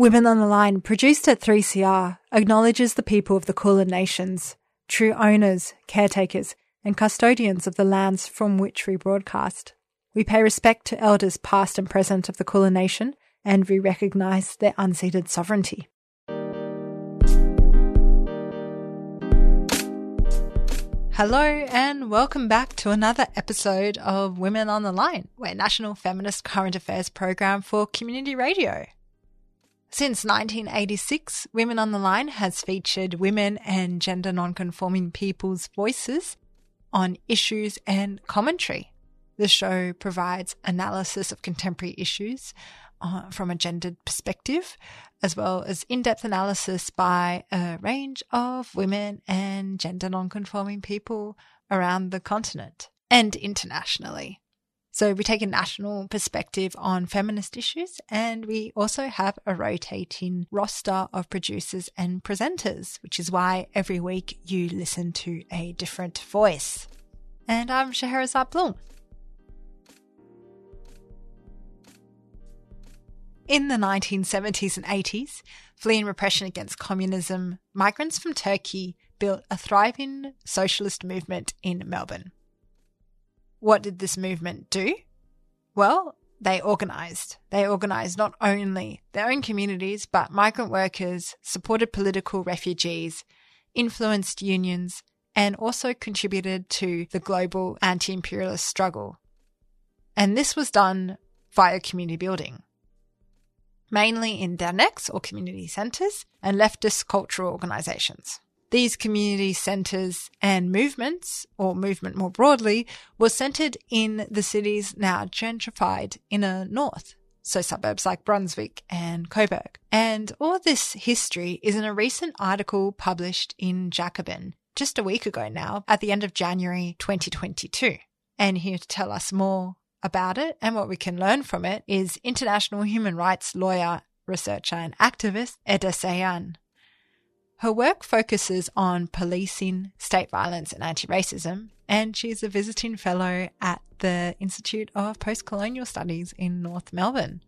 Women on the Line, produced at 3CR, acknowledges the people of the Kulin Nations, true owners, caretakers, and custodians of the lands from which we broadcast. We pay respect to elders past and present of the Kulin Nation, and we recognise their unceded sovereignty. Hello, and welcome back to another episode of Women on the Line, where National Feminist Current Affairs program for community radio. Since 1986, Women on the Line has featured women and gender nonconforming people's voices on issues and commentary. The show provides analysis of contemporary issues uh, from a gendered perspective, as well as in depth analysis by a range of women and gender nonconforming people around the continent and internationally. So we take a national perspective on feminist issues and we also have a rotating roster of producers and presenters, which is why every week you listen to a different voice. And I'm Scheherazade Bloom. In the 1970s and 80s, fleeing repression against communism, migrants from Turkey built a thriving socialist movement in Melbourne. What did this movement do? Well, they organised. They organised not only their own communities, but migrant workers, supported political refugees, influenced unions, and also contributed to the global anti imperialist struggle. And this was done via community building, mainly in derneks or community centres and leftist cultural organisations. These community centres and movements, or movement more broadly, were centred in the city's now gentrified inner north, so suburbs like Brunswick and Coburg. And all this history is in a recent article published in Jacobin just a week ago now, at the end of January 2022. And here to tell us more about it and what we can learn from it is international human rights lawyer, researcher, and activist Eda Seyhan. Her work focuses on policing, state violence, and anti racism, and she's a visiting fellow at the Institute of Post Colonial Studies in North Melbourne.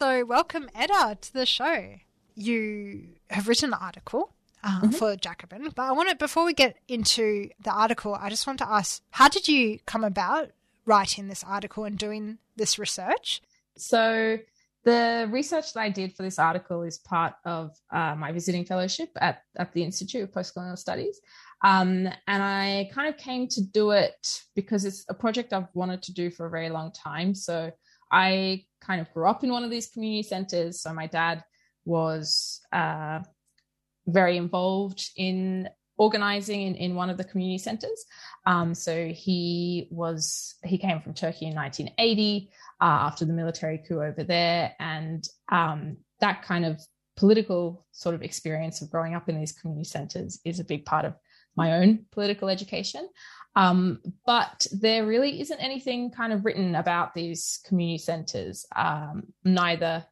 So, welcome, Eda, to the show. You have written an article uh, mm-hmm. for Jacobin, but I want to, before we get into the article, I just want to ask how did you come about writing this article and doing this research? So, the research that I did for this article is part of uh, my visiting fellowship at, at the Institute of Postcolonial Studies. Um, and I kind of came to do it because it's a project I've wanted to do for a very long time. So I kind of grew up in one of these community centers. So my dad was uh, very involved in organizing in, in one of the community centers. Um, so he was he came from Turkey in 1980 uh, after the military coup over there, and um, that kind of political sort of experience of growing up in these community centers is a big part of my own political education. Um, but there really isn't anything kind of written about these community centers, um, neither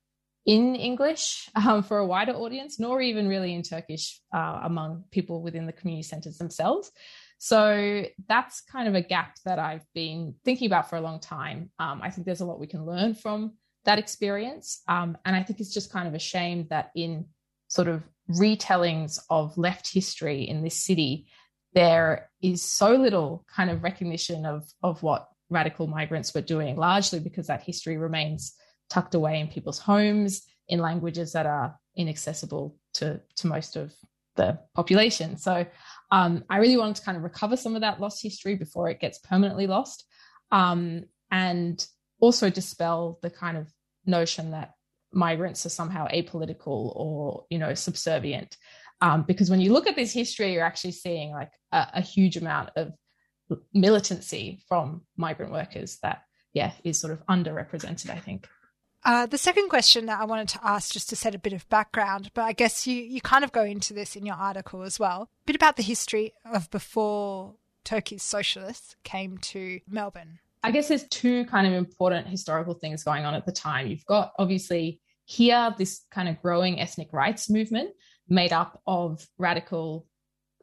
in English um, for a wider audience, nor even really in Turkish uh, among people within the community centers themselves. So that's kind of a gap that I've been thinking about for a long time. Um, I think there's a lot we can learn from that experience. Um, and I think it's just kind of a shame that in sort of retellings of left history in this city, there is so little kind of recognition of, of what radical migrants were doing, largely because that history remains tucked away in people's homes in languages that are inaccessible to, to most of the population. So um, I really wanted to kind of recover some of that lost history before it gets permanently lost. Um, and also dispel the kind of notion that migrants are somehow apolitical or, you know, subservient. Um, because when you look at this history, you're actually seeing like a, a huge amount of militancy from migrant workers that, yeah, is sort of underrepresented, I think. Uh, the second question that I wanted to ask, just to set a bit of background, but I guess you, you kind of go into this in your article as well, a bit about the history of before Turkey's socialists came to Melbourne. I guess there's two kind of important historical things going on at the time. You've got obviously here this kind of growing ethnic rights movement made up of radical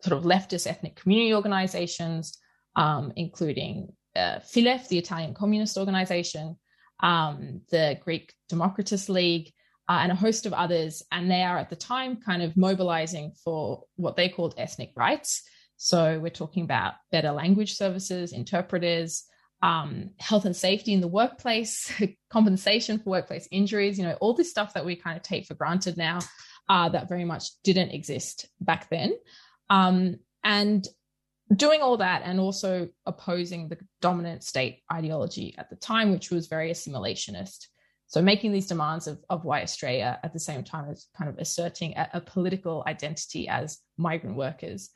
sort of leftist ethnic community organizations, um, including uh, FILEF, the Italian communist organization, um, the Greek Democritus League, uh, and a host of others. And they are at the time kind of mobilizing for what they called ethnic rights. So we're talking about better language services, interpreters, um, health and safety in the workplace, compensation for workplace injuries, you know, all this stuff that we kind of take for granted now uh, that very much didn't exist back then. Um, and doing all that and also opposing the dominant state ideology at the time, which was very assimilationist. So making these demands of, of white Australia at the same time as kind of asserting a, a political identity as migrant workers.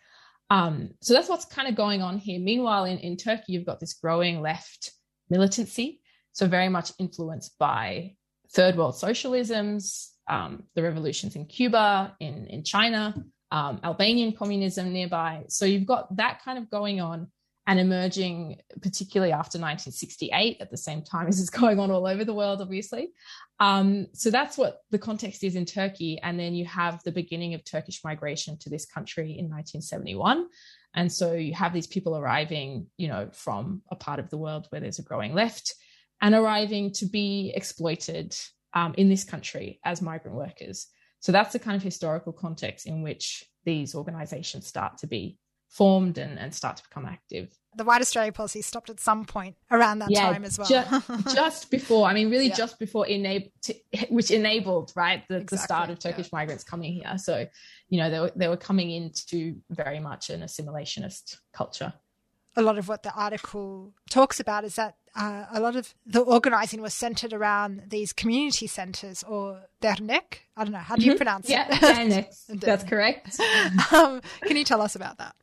Um, so that's what's kind of going on here. Meanwhile, in, in Turkey, you've got this growing left militancy, so very much influenced by third world socialisms, um, the revolutions in Cuba, in, in China, um, Albanian communism nearby. So you've got that kind of going on and emerging, particularly after 1968, at the same time as it's going on all over the world, obviously. Um, so that's what the context is in Turkey. And then you have the beginning of Turkish migration to this country in 1971. And so you have these people arriving, you know, from a part of the world where there's a growing left and arriving to be exploited um, in this country as migrant workers. So that's the kind of historical context in which these organizations start to be formed and, and start to become active. The White Australia policy stopped at some point around that yeah, time as well. just, just before, I mean, really yeah. just before enable, which enabled, right, the, exactly. the start of Turkish yeah. migrants coming here. So, you know, they were, they were coming into very much an assimilationist culture. A lot of what the article talks about is that uh, a lot of the organizing was centered around these community centers or dernek. I don't know. How do you mm-hmm. pronounce yeah, it? Yeah, that's correct. um, can you tell us about that?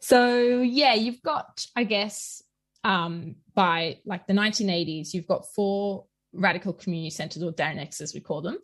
So, yeah, you've got, I guess, um, by like the 1980s, you've got four radical community centers or derneks, as we call them,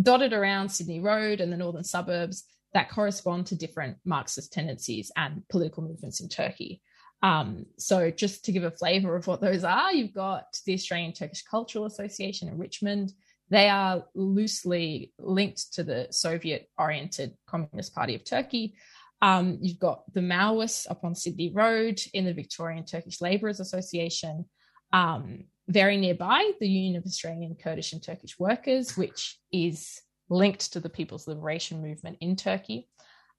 dotted around Sydney Road and the northern suburbs that correspond to different Marxist tendencies and political movements in Turkey. Um, so, just to give a flavour of what those are, you've got the Australian Turkish Cultural Association in Richmond. They are loosely linked to the Soviet oriented Communist Party of Turkey. Um, you've got the Maoists up on Sydney Road in the Victorian Turkish Labourers Association. Um, very nearby, the Union of Australian Kurdish and Turkish Workers, which is linked to the People's Liberation Movement in Turkey.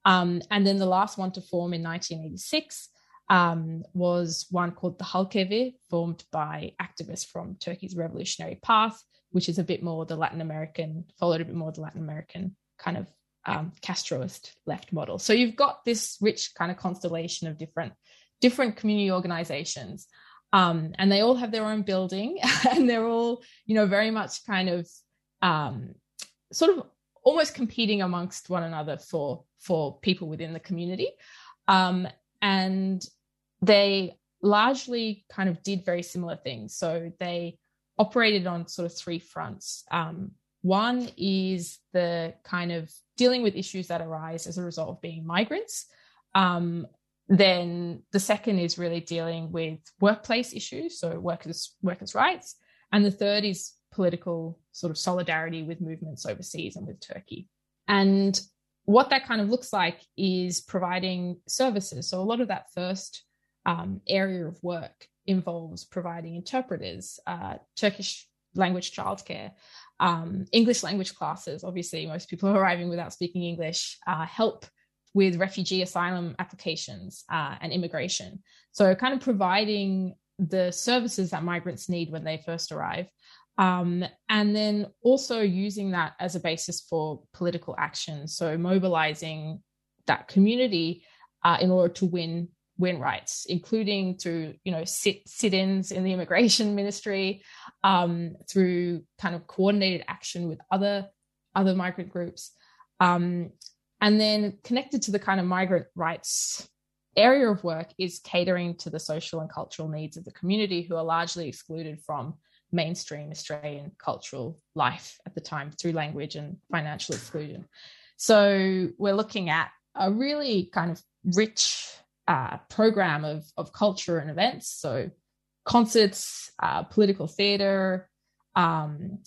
Um, and then the last one to form in 1986 um, was one called the Halkevi, formed by activists from Turkey's Revolutionary Path, which is a bit more the Latin American, followed a bit more the Latin American kind of um, Castroist left model. So you've got this rich kind of constellation of different different community organizations, um, and they all have their own building, and they're all you know very much kind of um, sort of almost competing amongst one another for for people within the community. Um, and they largely kind of did very similar things. So they operated on sort of three fronts. Um, one is the kind of dealing with issues that arise as a result of being migrants. Um, then the second is really dealing with workplace issues, so workers workers' rights, and the third is political sort of solidarity with movements overseas and with Turkey. And what that kind of looks like is providing services. So a lot of that first um, area of work involves providing interpreters, uh, Turkish language childcare, um, English language classes. Obviously, most people are arriving without speaking English. Uh, help with refugee asylum applications uh, and immigration. So, kind of providing the services that migrants need when they first arrive. Um, and then also using that as a basis for political action. So, mobilizing that community uh, in order to win win rights, including through you know sit sit-ins in the immigration ministry, um, through kind of coordinated action with other other migrant groups, um, and then connected to the kind of migrant rights area of work is catering to the social and cultural needs of the community who are largely excluded from mainstream Australian cultural life at the time through language and financial exclusion. So we're looking at a really kind of rich uh, program of, of culture and events. So, concerts, uh, political theatre, um,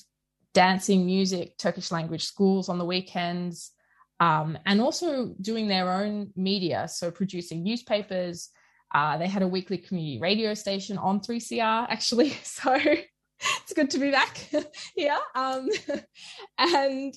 dancing, music, Turkish language schools on the weekends, um, and also doing their own media. So, producing newspapers. Uh, they had a weekly community radio station on 3CR, actually. So, it's good to be back here. Um, and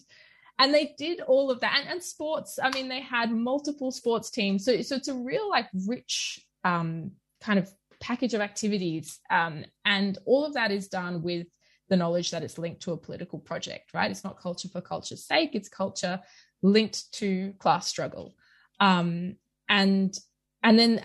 and they did all of that and, and, sports. I mean, they had multiple sports teams, so so it's a real like rich um, kind of package of activities, um, and all of that is done with the knowledge that it's linked to a political project. Right? It's not culture for culture's sake; it's culture linked to class struggle, um, and and then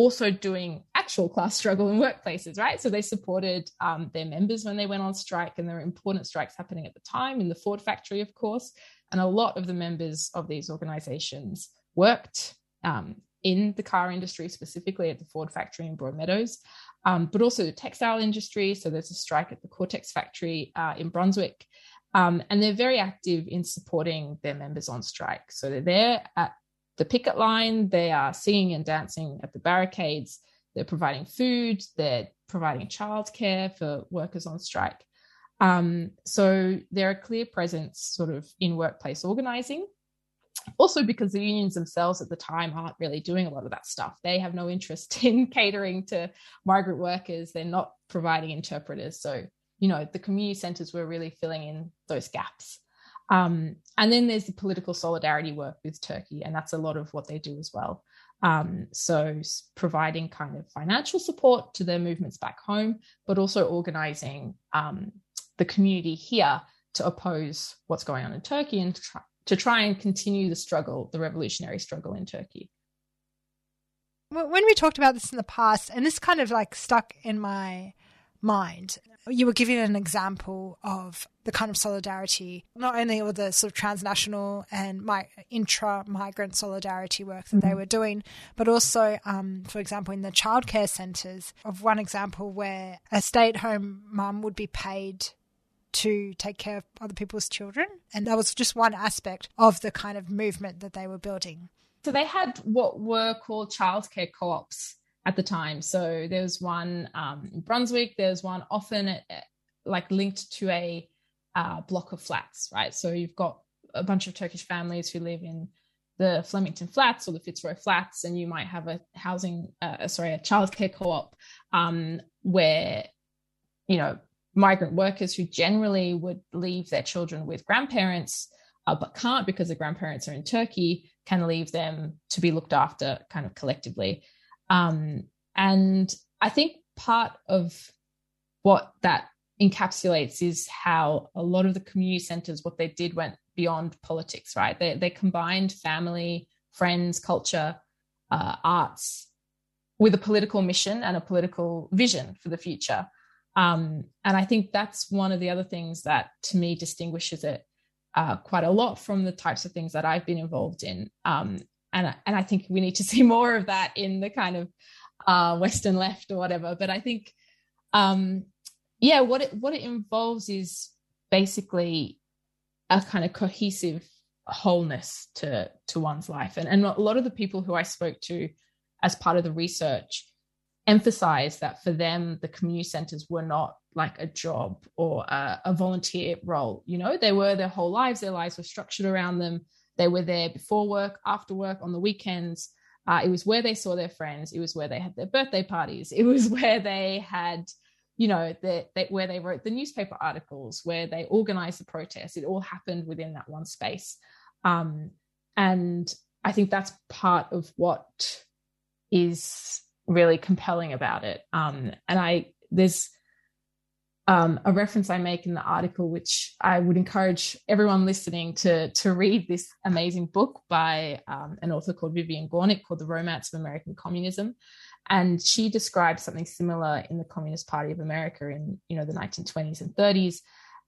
also doing actual class struggle in workplaces, right? So they supported um, their members when they went on strike, and there were important strikes happening at the time in the Ford factory, of course. And a lot of the members of these organizations worked um, in the car industry, specifically at the Ford factory in Broadmeadows, um, but also the textile industry. So there's a strike at the Cortex factory uh, in Brunswick. Um, and they're very active in supporting their members on strike. So they're there at the picket line, they are singing and dancing at the barricades, they're providing food, they're providing childcare for workers on strike. Um, so they're a clear presence sort of in workplace organizing. Also, because the unions themselves at the time aren't really doing a lot of that stuff. They have no interest in catering to migrant workers. They're not providing interpreters. So, you know, the community centers were really filling in those gaps. Um, and then there's the political solidarity work with Turkey, and that's a lot of what they do as well. Um, so providing kind of financial support to their movements back home, but also organizing um, the community here to oppose what's going on in Turkey and to try, to try and continue the struggle, the revolutionary struggle in Turkey. When we talked about this in the past, and this kind of like stuck in my mind. You were giving an example of the kind of solidarity, not only all the sort of transnational and my, intra migrant solidarity work that mm-hmm. they were doing, but also, um, for example, in the childcare centres, of one example where a stay at home mum would be paid to take care of other people's children. And that was just one aspect of the kind of movement that they were building. So they had what were called childcare co ops at the time. So there was one um, in Brunswick. There's one often at, uh, like linked to a uh, block of flats, right? So you've got a bunch of Turkish families who live in the Flemington Flats or the Fitzroy Flats, and you might have a housing, uh, sorry, a childcare co-op um, where you know migrant workers who generally would leave their children with grandparents, uh, but can't because the grandparents are in Turkey, can leave them to be looked after kind of collectively. Um, and I think part of what that encapsulates is how a lot of the community centers, what they did went beyond politics, right? They, they combined family, friends, culture, uh, arts with a political mission and a political vision for the future. Um, and I think that's one of the other things that to me distinguishes it uh, quite a lot from the types of things that I've been involved in. Um, and and I think we need to see more of that in the kind of uh, Western left or whatever. But I think, um, yeah, what it what it involves is basically a kind of cohesive wholeness to to one's life, and and a lot of the people who I spoke to as part of the research emphasize that for them the community centers were not like a job or a, a volunteer role. You know they were their whole lives. Their lives were structured around them they were there before work, after work, on the weekends. Uh, it was where they saw their friends. It was where they had their birthday parties. It was where they had, you know, the, they, where they wrote the newspaper articles, where they organized the protests. It all happened within that one space. Um, and I think that's part of what is really compelling about it. Um, and I, there's, um, a reference I make in the article, which I would encourage everyone listening to to read this amazing book by um, an author called Vivian Gornick called The Romance of American Communism, and she describes something similar in the Communist Party of America in you know the 1920s and 30s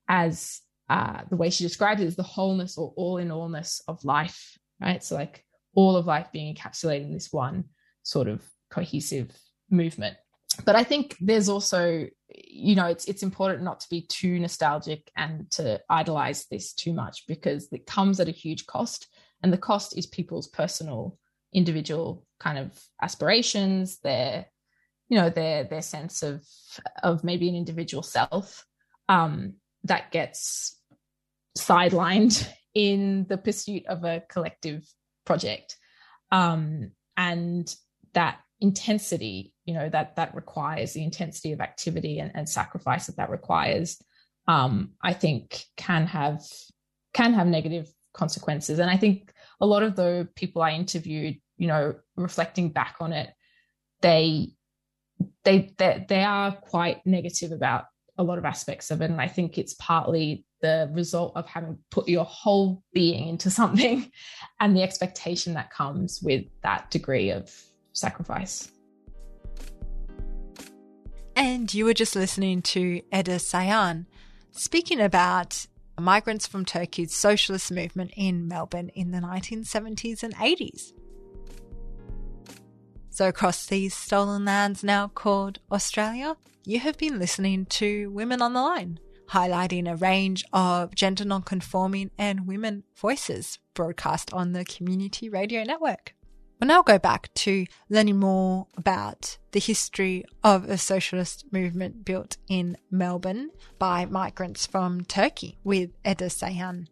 as uh, the way she describes it is the wholeness or all in allness of life, right? So like all of life being encapsulated in this one sort of cohesive movement but I think there's also, you know, it's it's important not to be too nostalgic and to idolize this too much because it comes at a huge cost, and the cost is people's personal, individual kind of aspirations, their, you know, their their sense of of maybe an individual self um, that gets sidelined in the pursuit of a collective project, um, and that intensity, you know, that that requires the intensity of activity and, and sacrifice that that requires, um, I think can have can have negative consequences. And I think a lot of the people I interviewed, you know, reflecting back on it, they they they, they are quite negative about a lot of aspects of it. And I think it's partly the result of having put your whole being into something and the expectation that comes with that degree of sacrifice. And you were just listening to Eda Seyhan speaking about migrants from Turkey's socialist movement in Melbourne in the 1970s and 80s. So, across these stolen lands now called Australia, you have been listening to Women on the Line, highlighting a range of gender non-conforming and women voices broadcast on the Community Radio Network. We'll now go back to learning more about the history of a socialist movement built in Melbourne by migrants from Turkey with Eda Seyhan.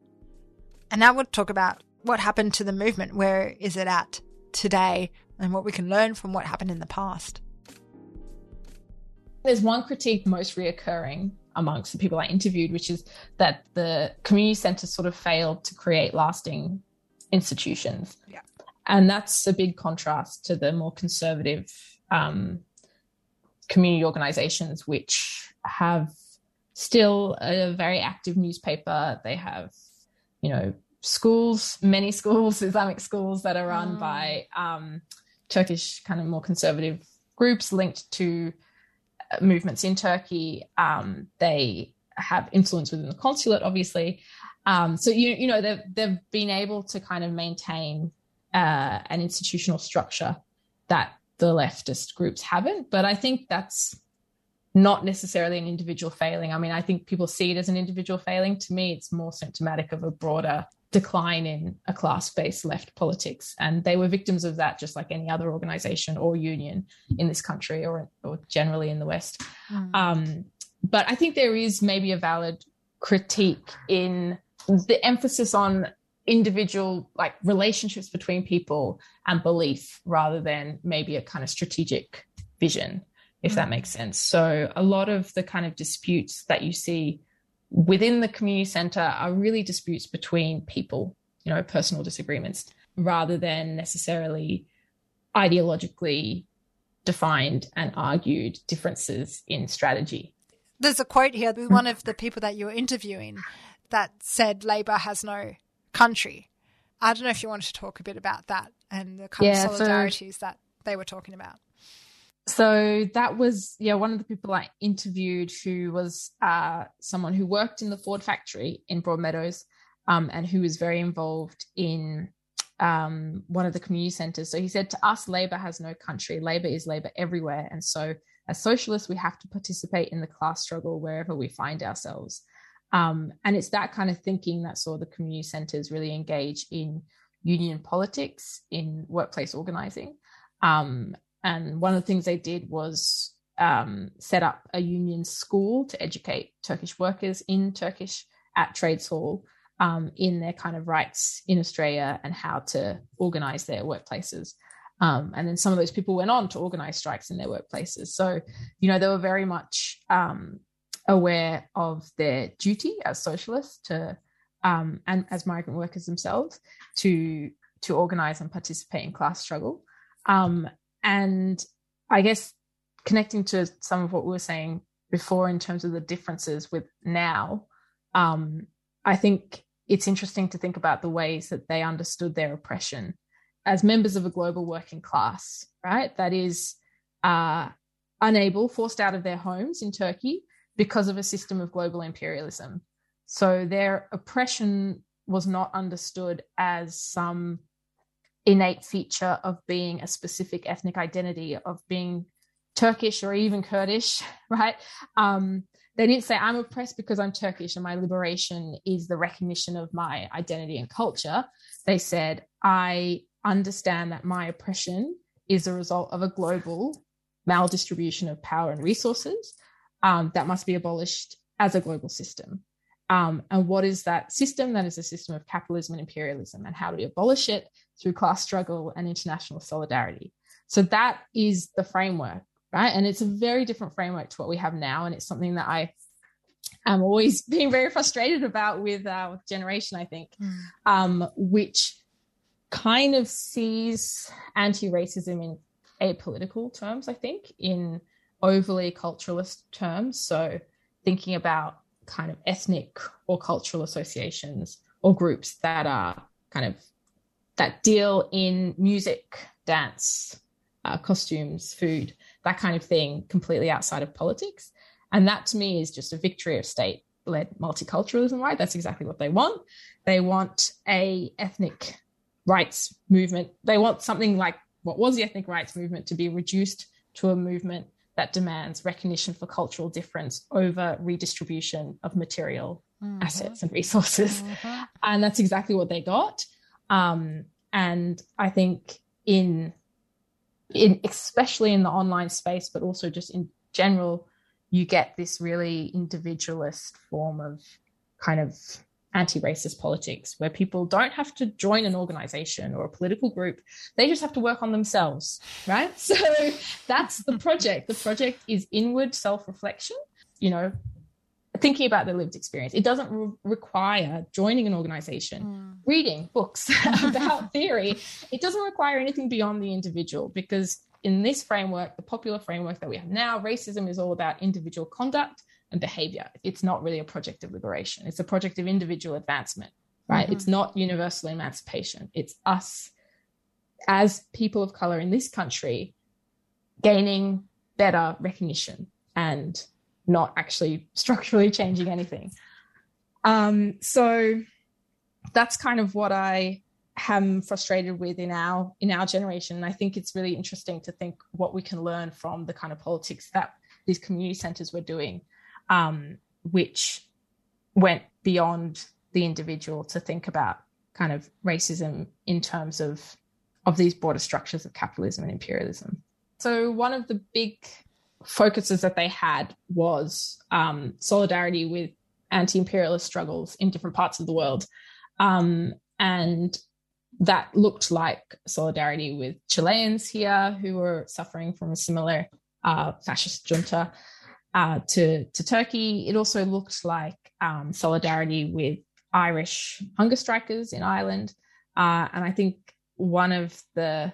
And now we'll talk about what happened to the movement, where is it at today, and what we can learn from what happened in the past. There's one critique most reoccurring amongst the people I interviewed, which is that the community centres sort of failed to create lasting institutions. Yeah. And that's a big contrast to the more conservative um, community organizations, which have still a very active newspaper. They have, you know, schools, many schools, Islamic schools that are run mm. by um, Turkish kind of more conservative groups linked to uh, movements in Turkey. Um, they have influence within the consulate, obviously. Um, so you you know they've they've been able to kind of maintain uh, an institutional structure that the leftist groups haven't. But I think that's not necessarily an individual failing. I mean, I think people see it as an individual failing. To me, it's more symptomatic of a broader decline in a class based left politics. And they were victims of that, just like any other organization or union in this country or, or generally in the West. Mm. Um, but I think there is maybe a valid critique in the emphasis on individual like relationships between people and belief rather than maybe a kind of strategic vision if mm. that makes sense so a lot of the kind of disputes that you see within the community center are really disputes between people, you know, personal disagreements, rather than necessarily ideologically defined and argued differences in strategy. There's a quote here with one of the people that you were interviewing that said Labor has no country. I don't know if you wanted to talk a bit about that and the kind yeah, of solidarities so, that they were talking about. So that was yeah one of the people i interviewed who was uh, someone who worked in the ford factory in broadmeadows um, and who was very involved in um, one of the community centers. So he said to us labor has no country. Labor is labor everywhere. And so as socialists we have to participate in the class struggle wherever we find ourselves um, and it's that kind of thinking that saw the community centers really engage in union politics in workplace organizing um, and one of the things they did was um, set up a union school to educate Turkish workers in Turkish at Trades Hall um, in their kind of rights in Australia and how to organize their workplaces. Um, and then some of those people went on to organize strikes in their workplaces. So, you know, they were very much um, aware of their duty as socialists to, um, and as migrant workers themselves, to to organize and participate in class struggle. Um, and I guess connecting to some of what we were saying before in terms of the differences with now, um, I think it's interesting to think about the ways that they understood their oppression as members of a global working class, right? That is uh, unable, forced out of their homes in Turkey because of a system of global imperialism. So their oppression was not understood as some innate feature of being a specific ethnic identity of being Turkish or even Kurdish, right? Um, they didn't say I'm oppressed because I'm Turkish and my liberation is the recognition of my identity and culture. They said I understand that my oppression is a result of a global maldistribution of power and resources um, that must be abolished as a global system. Um, and what is that system? That is a system of capitalism and imperialism. And how do we abolish it? Through class struggle and international solidarity. So that is the framework, right? And it's a very different framework to what we have now. And it's something that I am always being very frustrated about with uh, with generation, I think, mm. um, which kind of sees anti-racism in apolitical terms, I think, in overly culturalist terms. So thinking about kind of ethnic or cultural associations or groups that are kind of that deal in music, dance, uh, costumes, food, that kind of thing, completely outside of politics. And that to me is just a victory of state led multiculturalism, right? That's exactly what they want. They want a ethnic rights movement. They want something like what was the ethnic rights movement to be reduced to a movement that demands recognition for cultural difference over redistribution of material mm-hmm. assets and resources. Mm-hmm. And that's exactly what they got. Um, and I think in in especially in the online space, but also just in general, you get this really individualist form of kind of anti-racist politics where people don't have to join an organization or a political group. They just have to work on themselves right? So that's the project. The project is inward self-reflection you know thinking about their lived experience. It doesn't re- require joining an organization mm. reading books about theory. It doesn't require anything beyond the individual because in this framework the popular framework that we have now racism is all about individual conduct and behavior. It's not really a project of liberation. It's a project of individual advancement, right? Mm-hmm. It's not universal emancipation. It's us as people of color in this country gaining better recognition and not actually structurally changing anything. Um, so that's kind of what I am frustrated with in our in our generation. And I think it's really interesting to think what we can learn from the kind of politics that these community centers were doing um, which went beyond the individual to think about kind of racism in terms of of these broader structures of capitalism and imperialism. So one of the big focuses that they had was um, solidarity with anti-imperialist struggles in different parts of the world, um, and that looked like solidarity with Chileans here who were suffering from a similar uh, fascist junta, uh, to, to Turkey. It also looked like um, solidarity with Irish hunger strikers in Ireland. Uh, and I think one of the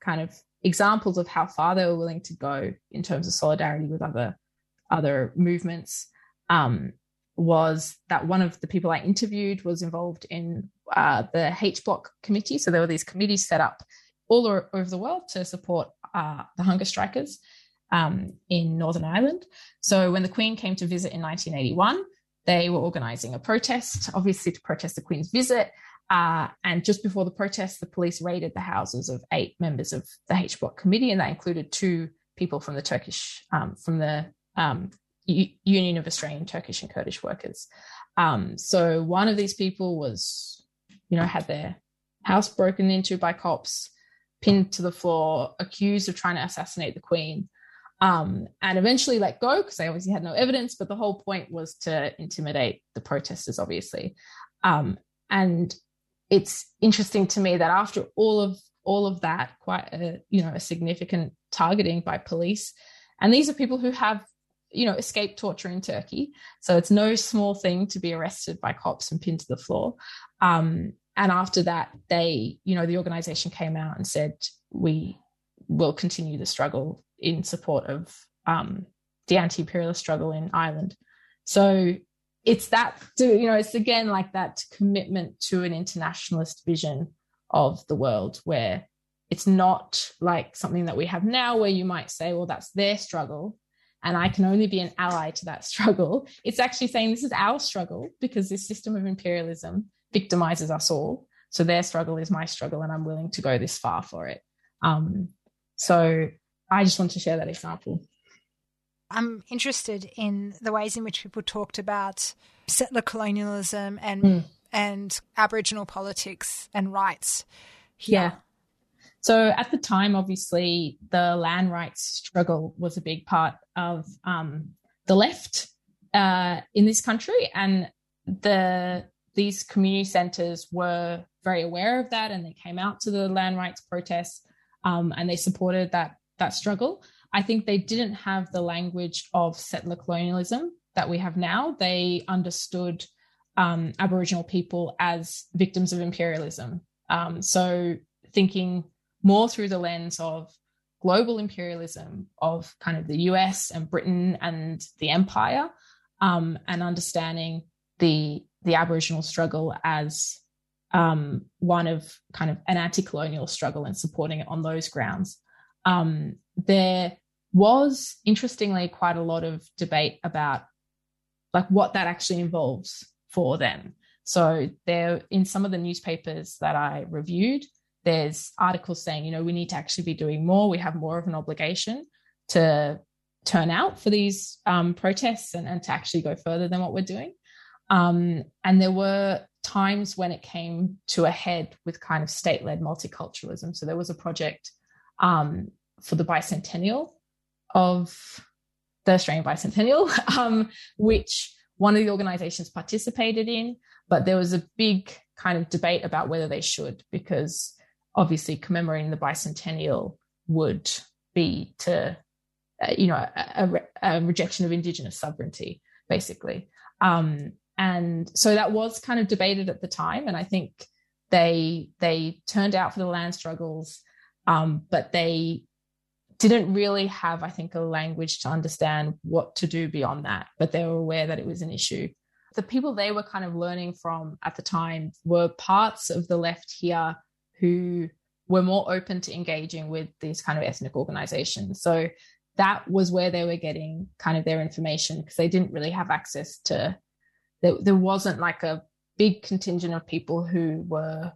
kind of examples of how far they were willing to go in terms of solidarity with other other movements um, was that one of the people I interviewed was involved in uh, the H Block committee. So there were these committees set up all over the world to support uh, the hunger strikers um, in Northern Ireland. So when the Queen came to visit in 1981, they were organising a protest, obviously to protest the Queen's visit. Uh, and just before the protest, the police raided the houses of eight members of the H Block committee, and that included two people from the Turkish, um, from the um, U- Union of Australian Turkish and Kurdish Workers. Um, so one of these people was, you know, had their house broken into by cops, pinned to the floor, accused of trying to assassinate the Queen um, and eventually let go because they obviously had no evidence. But the whole point was to intimidate the protesters, obviously. Um, and it's interesting to me that after all of all of that, quite a you know a significant targeting by police, and these are people who have you know escaped torture in Turkey, so it's no small thing to be arrested by cops and pinned to the floor. Um, and after that, they you know the organization came out and said we will continue the struggle in support of um, the anti-imperialist struggle in Ireland. So it's that, you know, it's again like that commitment to an internationalist vision of the world where it's not like something that we have now where you might say, well, that's their struggle and I can only be an ally to that struggle. It's actually saying this is our struggle because this system of imperialism victimizes us all. So their struggle is my struggle, and I'm willing to go this far for it. Um, so I just want to share that example. I'm interested in the ways in which people talked about settler colonialism and mm. and Aboriginal politics and rights. Here. Yeah. So at the time, obviously, the land rights struggle was a big part of um, the left uh, in this country, and the these community centres were very aware of that, and they came out to the land rights protests um, and they supported that that struggle. I think they didn't have the language of settler colonialism that we have now. They understood um, Aboriginal people as victims of imperialism. Um, so thinking more through the lens of global imperialism of kind of the US and Britain and the empire, um, and understanding the the Aboriginal struggle as um, one of kind of an anti-colonial struggle and supporting it on those grounds. Um, there was interestingly quite a lot of debate about like what that actually involves for them. So there in some of the newspapers that I reviewed, there's articles saying, you know, we need to actually be doing more. We have more of an obligation to turn out for these um, protests and, and to actually go further than what we're doing. Um, and there were times when it came to a head with kind of state led multiculturalism. So there was a project um, for the bicentennial of the Australian bicentennial, um, which one of the organizations participated in, but there was a big kind of debate about whether they should, because obviously commemorating the bicentennial would be to, uh, you know, a, a, a, rejection of Indigenous sovereignty, basically. Um, and so that was kind of debated at the time, and I think they they turned out for the land struggles, um, but they didn't really have, I think, a language to understand what to do beyond that. But they were aware that it was an issue. The people they were kind of learning from at the time were parts of the left here who were more open to engaging with these kind of ethnic organizations. So that was where they were getting kind of their information because they didn't really have access to there, there wasn't like a big contingent of people who were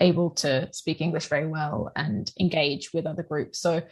able to speak English very well and engage with other groups. So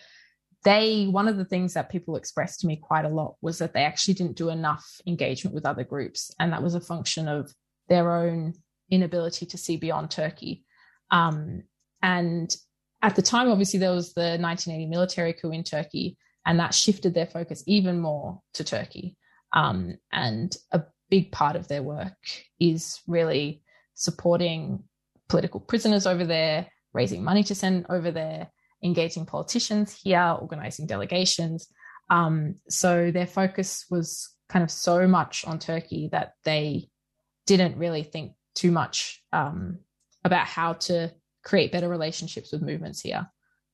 they one of the things that people expressed to me quite a lot was that they actually didn't do enough engagement with other groups. And that was a function of their own inability to see beyond turkey. Um, and at the time obviously there was the 1980 military coup in turkey and that shifted their focus even more to turkey. Um, and a big part of their work is really supporting political prisoners over there, raising money to send over there, engaging politicians here, organizing delegations. Um, so their focus was kind of so much on Turkey that they didn't really think too much um, about how to create better relationships with movements here.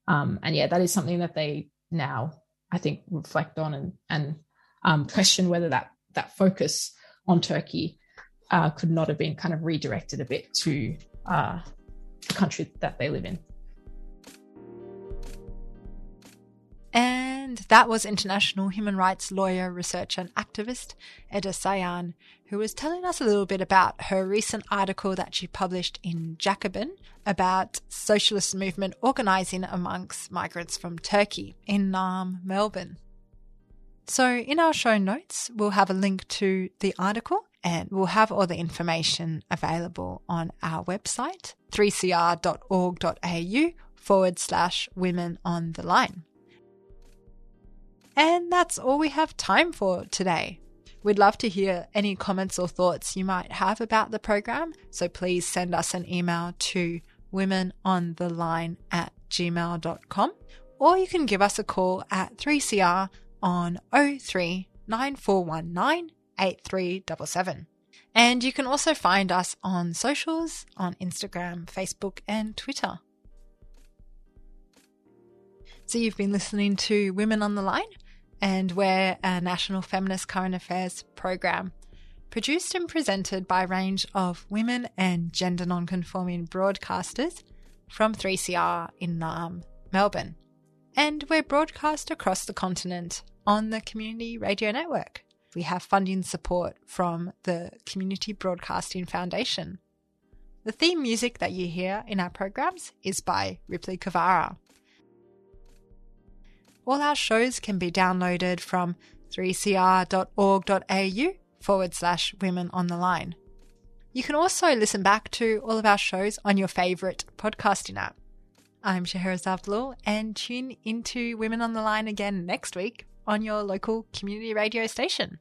Um, and yeah, that is something that they now, I think, reflect on and, and um, question whether that that focus on Turkey uh, could not have been kind of redirected a bit to uh, the country that they live in. And that was international human rights lawyer, researcher, and activist Eda Seyhan, who was telling us a little bit about her recent article that she published in Jacobin about socialist movement organising amongst migrants from Turkey in Naarm, Melbourne. So, in our show notes, we'll have a link to the article and we'll have all the information available on our website, 3cr.org.au forward slash women on the line. And that's all we have time for today. We'd love to hear any comments or thoughts you might have about the program, so please send us an email to womenontheline at gmail.com or you can give us a call at 3CR on 03 8377. And you can also find us on socials on Instagram, Facebook, and Twitter. So you've been listening to Women on the Line, and we're a national feminist current affairs program produced and presented by a range of women and gender non-conforming broadcasters from 3CR in Naarm, Melbourne. And we're broadcast across the continent on the Community Radio Network. We have funding support from the Community Broadcasting Foundation. The theme music that you hear in our programs is by Ripley Kavara. All our shows can be downloaded from 3cr.org.au forward slash women on the line. You can also listen back to all of our shows on your favourite podcasting app. I'm Shahrazad Abdul, and tune into Women on the Line again next week on your local community radio station.